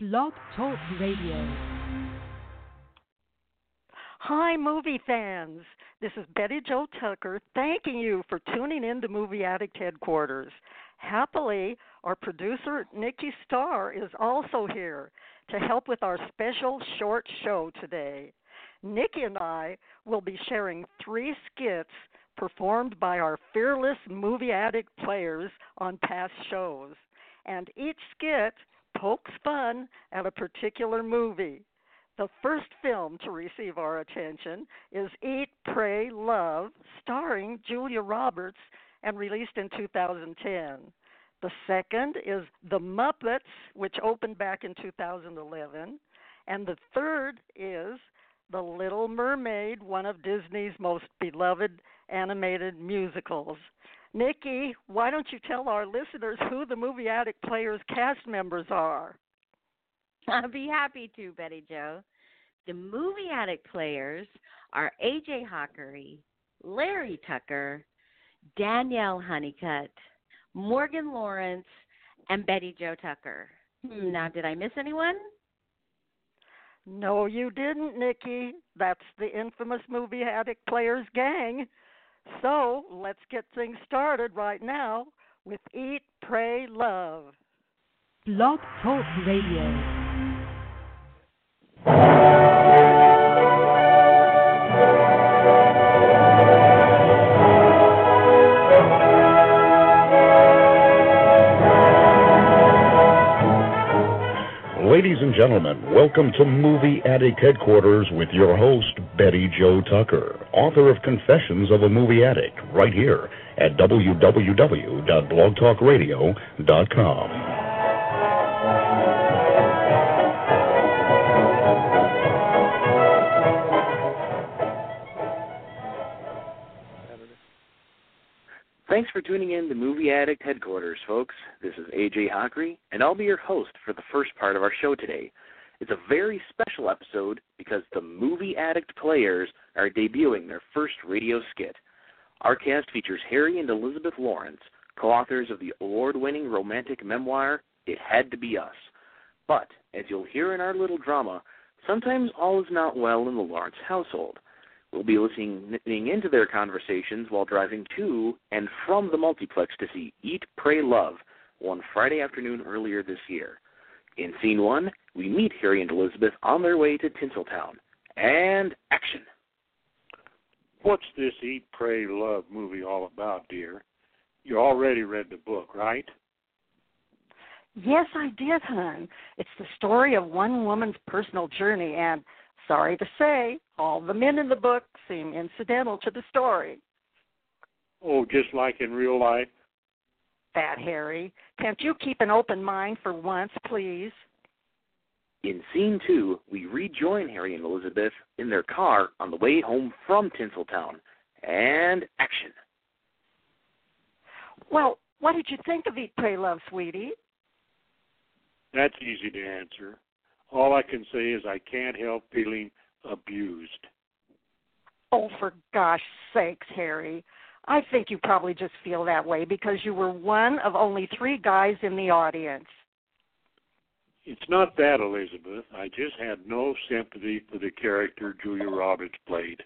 Blog Talk Radio. Hi, movie fans. This is Betty Jo Tucker thanking you for tuning in to Movie Addict Headquarters. Happily, our producer, Nikki Starr, is also here to help with our special short show today. Nikki and I will be sharing three skits performed by our fearless movie addict players on past shows. And each skit pokes fun at a particular movie. The first film to receive our attention is Eat, Pray, Love, starring Julia Roberts and released in 2010. The second is The Muppets, which opened back in 2011. And the third is The Little Mermaid, one of Disney's most beloved animated musicals. Nikki, why don't you tell our listeners who the Movie Addict Players cast members are? I'll be happy to, Betty Jo. The Movie Addict Players are AJ Hakari, Larry Tucker, Danielle Honeycutt, Morgan Lawrence, and Betty Jo Tucker. Hmm, now, did I miss anyone? No, you didn't, Nikki. That's the infamous Movie Addict Players gang. So let's get things started right now with Eat, Pray, Love. Blog Talk Radio. Ladies and gentlemen, welcome to Movie Addict Headquarters with your host, Betty Jo Tucker, author of Confessions of a Movie Addict, right here at www.blogtalkradio.com. Thanks for tuning in to Movie Addict Headquarters, folks. This is AJ Hakari, and I'll be your host for the first part of our show today. It's a very special episode because the Movie Addict players are debuting their first radio skit. Our cast features Harry and Elizabeth Lawrence, co authors of the award winning romantic memoir, It Had to Be Us. But, as you'll hear in our little drama, sometimes all is not well in the Lawrence household. We'll be listening into their conversations while driving to and from the multiplex to see Eat, Pray, Love one Friday afternoon earlier this year. In scene one, we meet Harry and Elizabeth on their way to Tinseltown. And action. What's this Eat, Pray, Love movie all about, dear? You already read the book, right? Yes, I did, hon. It's the story of one woman's personal journey, and sorry to say, all the men in the book seem incidental to the story. Oh, just like in real life? Fat Harry, can't you keep an open mind for once, please? In scene two, we rejoin Harry and Elizabeth in their car on the way home from Tinseltown. And action. Well, what did you think of Eat, Pray, Love, sweetie? That's easy to answer. All I can say is I can't help feeling abused. Oh, for gosh sakes, Harry. I think you probably just feel that way because you were one of only three guys in the audience. It's not that, Elizabeth. I just had no sympathy for the character Julia Roberts played.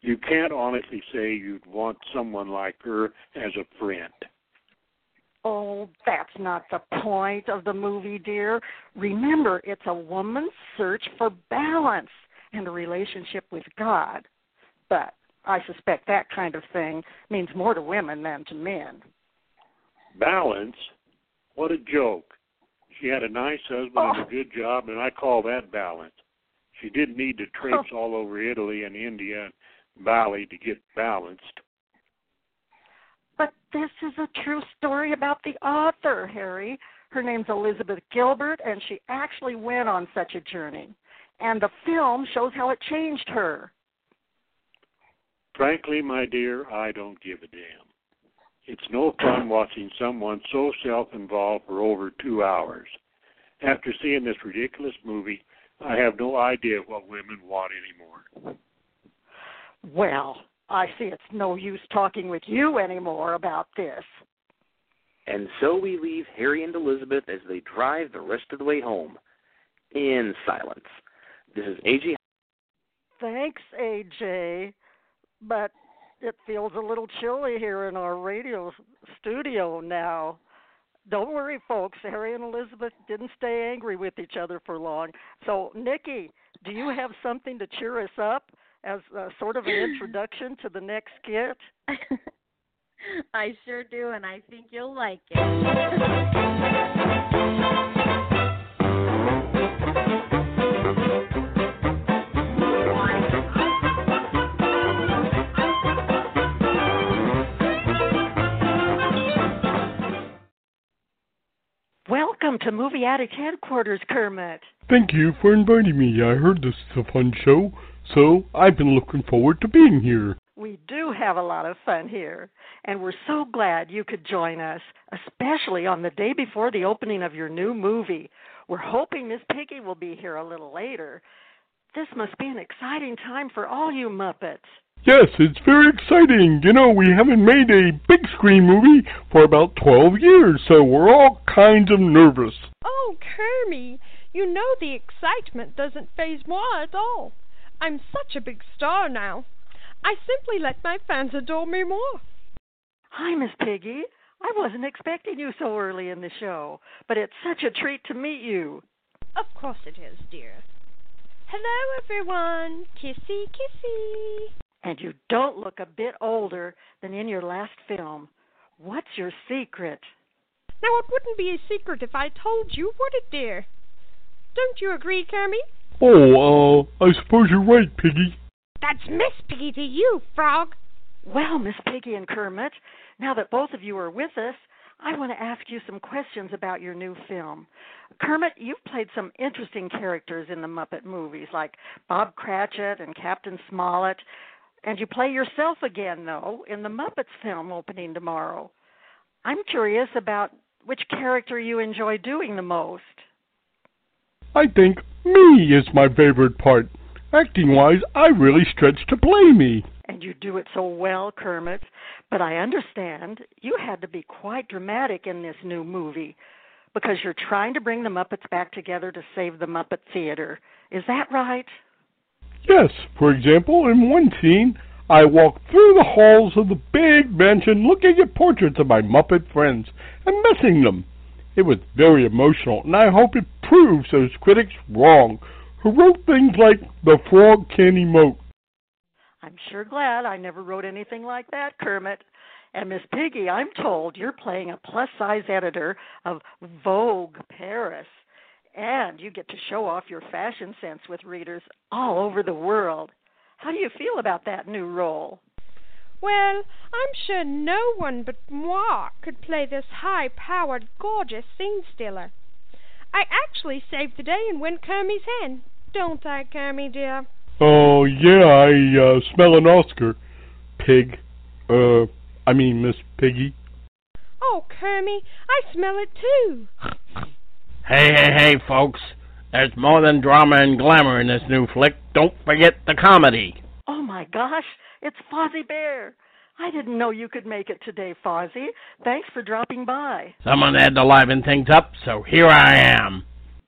You can't honestly say you'd want someone like her as a friend. Oh, that's not the point of the movie, dear. Remember, it's a woman's search for balance and a relationship with God. But I suspect that kind of thing means more to women than to men. Balance? What a joke. She had a nice husband Oh. and a oh. good job, and I call that balance. She didn't need to traipse oh. all over Italy and India and Bali to get balanced. But this is a true story about the author, Harry. Her name's Elizabeth Gilbert, and she actually went on such a journey. And the film shows how it changed her. Frankly, my dear, I don't give a damn. It's no fun watching someone so self involved for over two hours. After seeing this ridiculous movie, I have no idea what women want anymore. Well, I see it's no use talking with you anymore about this. And so we leave Harry and Elizabeth as they drive the rest of the way home. in silence. This is AJ. Thanks, AJ. But it feels a little chilly here in our radio studio now. Don't worry, folks. Harry and Elizabeth didn't stay angry with each other for long. So, Nikki, do you have something to cheer us up as a, sort of an introduction to the next skit? I sure do, and I think you'll like it. Welcome to Movie Addict Headquarters, Kermit. Thank you for inviting me. I heard this is a fun show, so I've been looking forward to being here. We do have a lot of fun here, and we're so glad you could join us, especially on the day before the opening of your new movie. We're hoping Miss Piggy will be here a little later. This must be an exciting time for all you Muppets. Yes, it's very exciting. You know, we haven't made a big screen movie for about 12 years, so we're all kind of nervous. Oh, Kermie, you know the excitement doesn't phase moi at all. I'm such a big star now. I simply let my fans adore me more. Hi, Miss Piggy. I wasn't expecting you so early in the show, but it's such a treat to meet you. Of course it is, dear. Hello, everyone. Kissy, kissy. And you don't look a bit older than in your last film. What's your secret? Now, it wouldn't be a secret if I told you, would it, dear? Don't you agree, Kermie? Oh, uh, I suppose you're right, Piggy. That's Miss Piggy to you, Frog. Well, Miss Piggy and Kermit, now that both of you are with us, I want to ask you some questions about your new film. Kermit, you've played some interesting characters in the Muppet movies, like Bob Cratchit and Captain Smollett. And you play yourself again, though, in the Muppets film opening tomorrow. I'm curious about which character you enjoy doing the most. I think me is my favorite part. Acting wise, I really stretch to play me. And you do it so well, Kermit. But I understand you had to be quite dramatic in this new movie because you're trying to bring the Muppets back together to save the Muppet Theater. Is that right? Yes, for example, in one scene, I walk through the halls of the big mansion looking at portraits of my Muppet friends and missing them. It was very emotional, and I hope it proves those critics wrong who wrote things like The Frog Can't Emote. I'm sure glad I never wrote anything like that, Kermit. And Miss Piggy, I'm told you're playing a plus size editor of Vogue Paris and you get to show off your fashion sense with readers all over the world. How do you feel about that new role? Well, I'm sure no one but moi could play this high powered, gorgeous scene stealer. I actually saved the day and went Kermie's hen, don't I, Kermie, dear? Oh, yeah, I uh, smell an Oscar. Pig. Uh, I mean, Miss Piggy. Oh, Kermie, I smell it too. Hey, hey, hey, folks. There's more than drama and glamour in this new flick. Don't forget the comedy. Oh, my gosh. It's Fozzie Bear. I didn't know you could make it today, Fozzie. Thanks for dropping by. Someone had to liven things up, so here I am.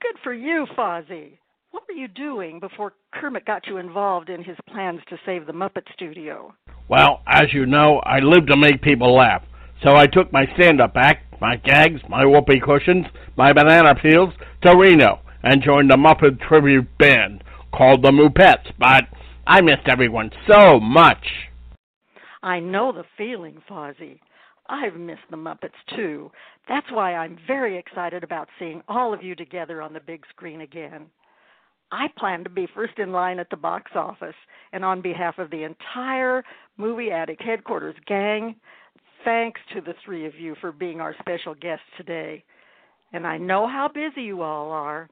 Good for you, Fozzie. What were you doing before Kermit got you involved in his plans to save the Muppet Studio? Well, as you know, I live to make people laugh. So I took my stand-up act, my gags, my whoopee cushions, my banana peels to Reno and joined the Muppet tribute band called the Muppets. But I missed everyone so much. I know the feeling, Fozzie. I've missed the Muppets too. That's why I'm very excited about seeing all of you together on the big screen again. I plan to be first in line at the box office, and on behalf of the entire Movie Addict headquarters gang, thanks to the three of you for being our special guests today. And I know how busy you all are.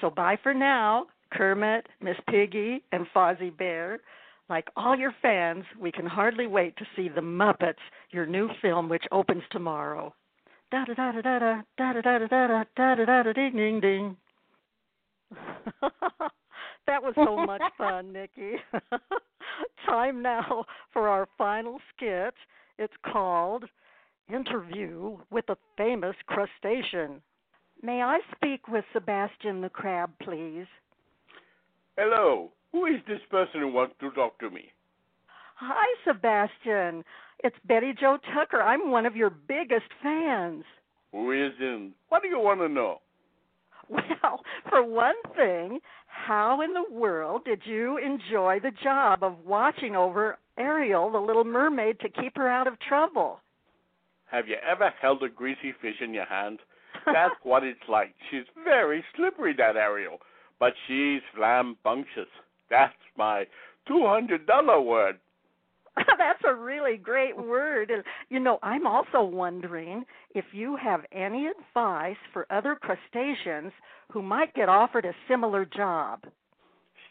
So bye for now, Kermit, Miss Piggy, and Fozzie Bear. Like all your fans, we can hardly wait to see The Muppets, your new film which opens tomorrow. Da da da da da da da da da da da da da da ding ding ding. that was so much fun, Nikki. Time now for our final skit. It's called Interview with a Famous Crustacean. May I speak with Sebastian the Crab, please? Hello. Who is this person who wants to talk to me? Hi, Sebastian. It's Betty Jo Tucker. I'm one of your biggest fans. Who isn't? What do you want to know? Well, for one thing, how in the world did you enjoy the job of watching over Ariel, the little mermaid, to keep her out of trouble? Have you ever held a greasy fish in your hand? That's what it's like. She's very slippery, that Ariel, but she's flambunctious. That's my $200 word. That's a really great word. And you know, I'm also wondering if you have any advice for other crustaceans who might get offered a similar job.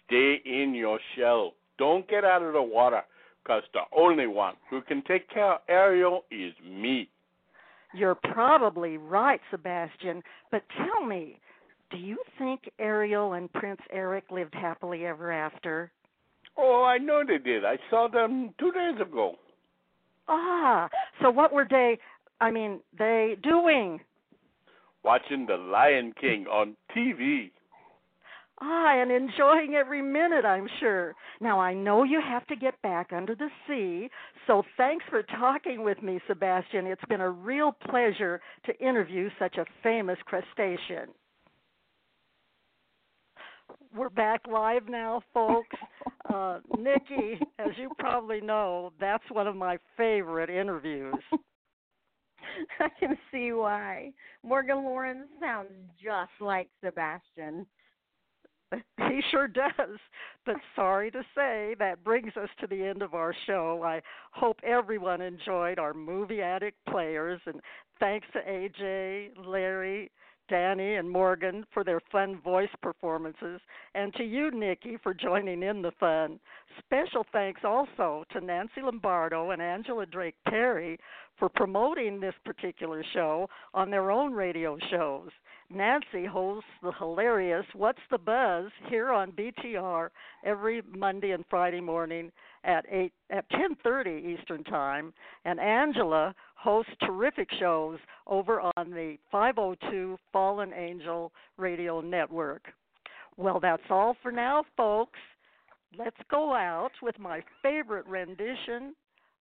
Stay in your shell. Don't get out of the water, because the only one who can take care of Ariel is me. You're probably right, Sebastian, but tell me, do you think Ariel and Prince Eric lived happily ever after? Oh, I know they did. I saw them two days ago. Ah, so what were they, I mean, they doing? Watching The Lion King on TV. Ah, and enjoying every minute, I'm sure. Now, I know you have to get back under the sea, so thanks for talking with me, Sebastian. It's been a real pleasure to interview such a famous crustacean. We're back live now, folks. Uh, Nikki, as you probably know, that's one of my favorite interviews. I can see why. Morgan Lawrence sounds just like Sebastian. He sure does. But sorry to say, that brings us to the end of our show. I hope everyone enjoyed our movie addict players, and thanks to AJ, Larry, Danny, and Morgan for their fun voice performances, and to you, Nikki, for joining in the fun. Special thanks also to Nancy Lombardo and Angela Drake Perry for promoting this particular show on their own radio shows. Nancy hosts the hilarious What's the Buzz here on BTR every Monday and Friday morning at 8 at 10:30 Eastern Time, and Angela hosts terrific shows over on the 502 Fallen Angel Radio Network. Well, that's all for now, folks. Let's go out with my favorite rendition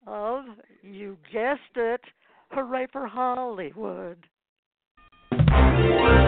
of You Guessed It, Hooray for Hollywood. Movie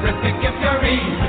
terrific if you're easy.